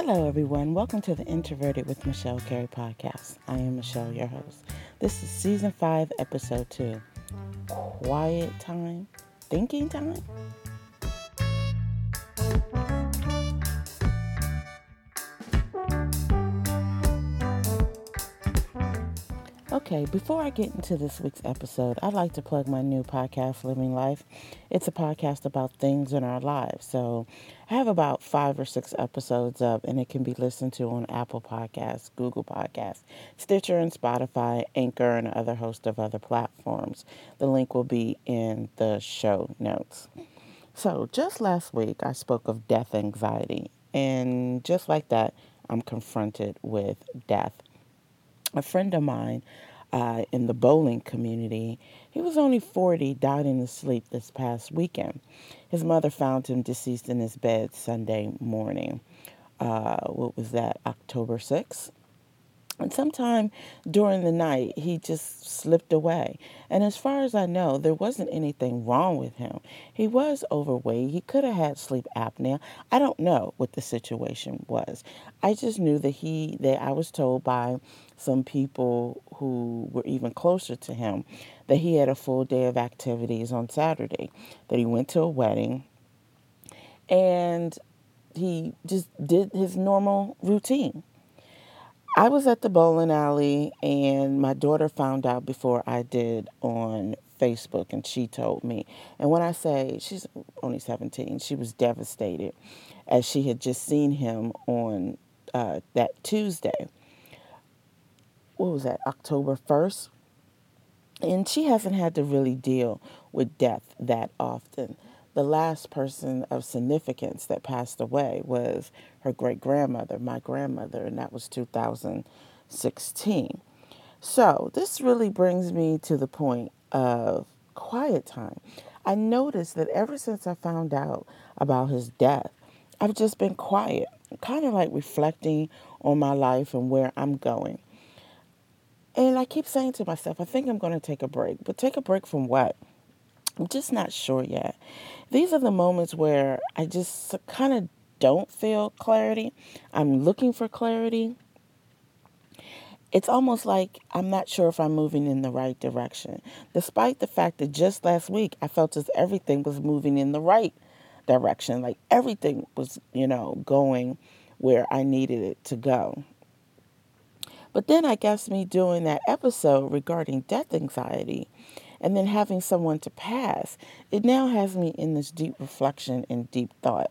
Hello, everyone. Welcome to the Introverted with Michelle Carey podcast. I am Michelle, your host. This is season five, episode two Quiet Time, Thinking Time. Okay, before I get into this week's episode, I'd like to plug my new podcast, Living Life. It's a podcast about things in our lives. So I have about five or six episodes up, and it can be listened to on Apple Podcasts, Google Podcasts, Stitcher, and Spotify, Anchor, and other host of other platforms. The link will be in the show notes. So just last week, I spoke of death anxiety, and just like that, I'm confronted with death a friend of mine uh, in the bowling community, he was only 40, died in his sleep this past weekend. His mother found him deceased in his bed Sunday morning. Uh, what was that, October 6th? And sometime during the night, he just slipped away. And as far as I know, there wasn't anything wrong with him. He was overweight. He could have had sleep apnea. I don't know what the situation was. I just knew that he, that I was told by some people who were even closer to him that he had a full day of activities on Saturday, that he went to a wedding and he just did his normal routine. I was at the bowling alley and my daughter found out before I did on Facebook and she told me. And when I say she's only 17, she was devastated as she had just seen him on uh, that Tuesday. What was that, October 1st? And she hasn't had to really deal with death that often the last person of significance that passed away was her great grandmother, my grandmother, and that was 2016. So, this really brings me to the point of quiet time. I noticed that ever since I found out about his death, I've just been quiet, kind of like reflecting on my life and where I'm going. And I keep saying to myself, I think I'm going to take a break. But take a break from what? I'm just not sure yet. These are the moments where I just kind of don't feel clarity. I'm looking for clarity. It's almost like I'm not sure if I'm moving in the right direction, despite the fact that just last week I felt as everything was moving in the right direction. Like everything was, you know, going where I needed it to go. But then I guess me doing that episode regarding death anxiety and then having someone to pass, it now has me in this deep reflection and deep thought.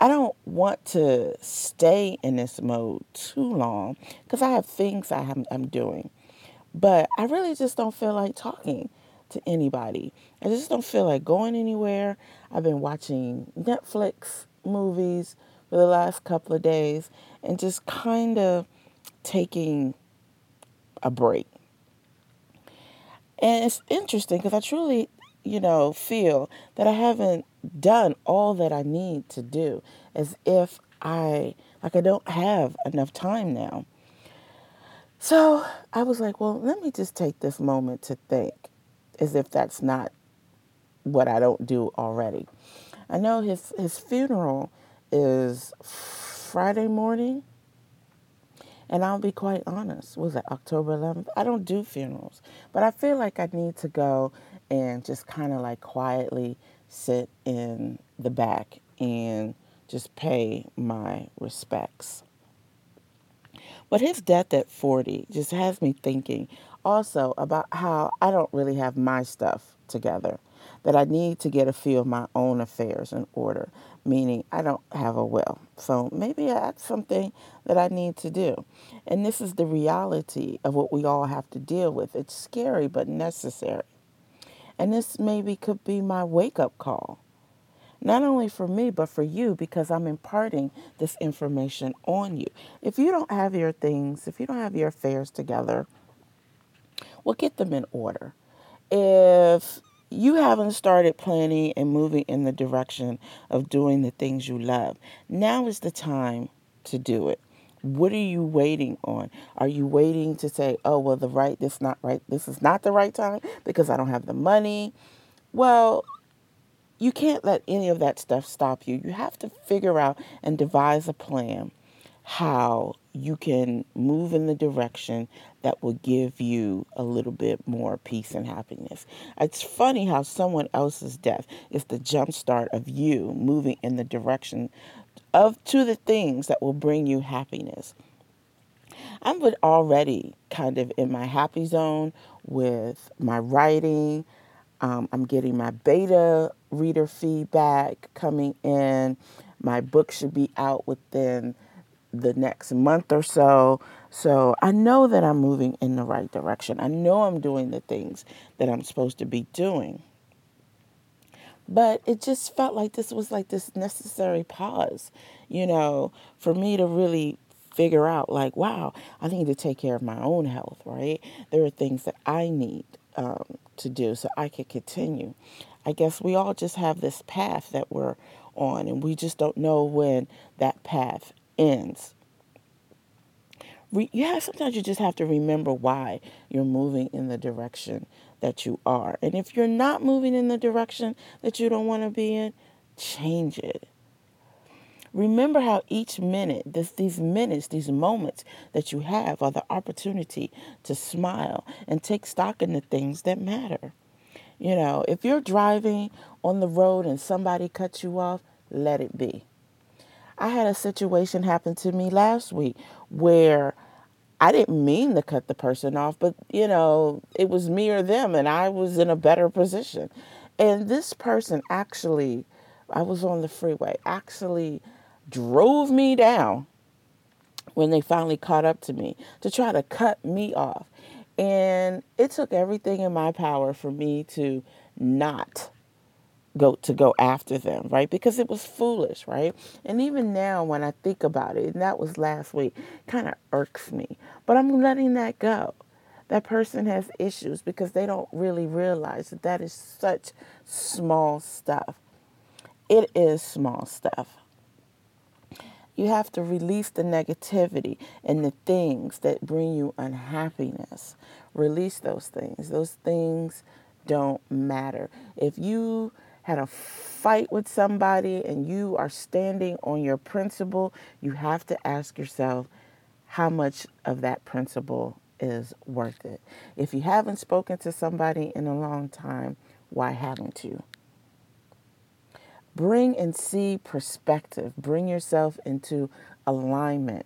I don't want to stay in this mode too long because I have things I have, I'm doing. But I really just don't feel like talking to anybody. I just don't feel like going anywhere. I've been watching Netflix movies for the last couple of days and just kind of taking a break. And it's interesting because I truly, you know, feel that I haven't done all that I need to do as if I, like, I don't have enough time now. So I was like, well, let me just take this moment to think as if that's not what I don't do already. I know his, his funeral is Friday morning. And I'll be quite honest, was it October 11th? I don't do funerals, but I feel like I need to go and just kind of like quietly sit in the back and just pay my respects. But his death at 40 just has me thinking also about how I don't really have my stuff together, that I need to get a few of my own affairs in order, meaning I don't have a will. So maybe that's something that I need to do. And this is the reality of what we all have to deal with. It's scary, but necessary. And this maybe could be my wake up call. Not only for me, but for you, because I'm imparting this information on you. If you don't have your things, if you don't have your affairs together, well, get them in order. If you haven't started planning and moving in the direction of doing the things you love, now is the time to do it. What are you waiting on? Are you waiting to say, "Oh, well, the right this not right. This is not the right time because I don't have the money." Well, you can't let any of that stuff stop you. You have to figure out and devise a plan how you can move in the direction that will give you a little bit more peace and happiness. It's funny how someone else's death is the jumpstart of you moving in the direction of to the things that will bring you happiness. I'm already kind of in my happy zone with my writing. Um, I'm getting my beta reader feedback coming in. My book should be out within the next month or so. So I know that I'm moving in the right direction. I know I'm doing the things that I'm supposed to be doing. But it just felt like this was like this necessary pause, you know, for me to really figure out, like, wow, I need to take care of my own health, right? There are things that I need um, to do so I can continue. I guess we all just have this path that we're on, and we just don't know when that path ends. Re- yeah, sometimes you just have to remember why you're moving in the direction that you are. And if you're not moving in the direction that you don't want to be in, change it. Remember how each minute, this, these minutes, these moments that you have are the opportunity to smile and take stock in the things that matter. You know, if you're driving on the road and somebody cuts you off, let it be. I had a situation happen to me last week where I didn't mean to cut the person off, but you know, it was me or them, and I was in a better position. And this person actually, I was on the freeway, actually drove me down when they finally caught up to me to try to cut me off. And it took everything in my power for me to not go to go after them, right? Because it was foolish, right? And even now when I think about it, and that was last week, kind of irks me. But I'm letting that go. That person has issues because they don't really realize that that is such small stuff. It is small stuff. You have to release the negativity and the things that bring you unhappiness. Release those things. Those things don't matter. If you had a fight with somebody and you are standing on your principle, you have to ask yourself how much of that principle is worth it. If you haven't spoken to somebody in a long time, why haven't you? Bring and see perspective. Bring yourself into alignment.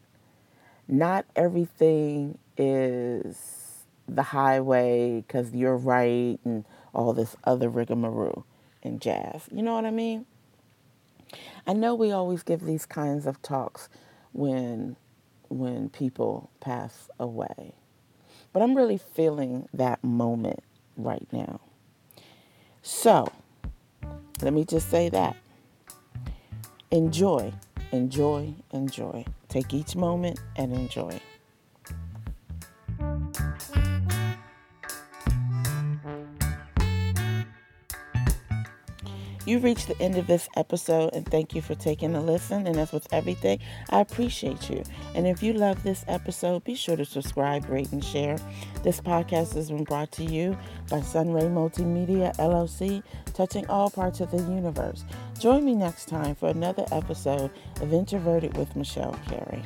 Not everything is the highway because you're right and all this other rigmarole and jazz. You know what I mean? I know we always give these kinds of talks when when people pass away. But I'm really feeling that moment right now. So, let me just say that. Enjoy, enjoy, enjoy. Take each moment and enjoy. You've reached the end of this episode, and thank you for taking a listen. And as with everything, I appreciate you. And if you love this episode, be sure to subscribe, rate, and share. This podcast has been brought to you by Sunray Multimedia LLC, touching all parts of the universe. Join me next time for another episode of Introverted with Michelle Carey.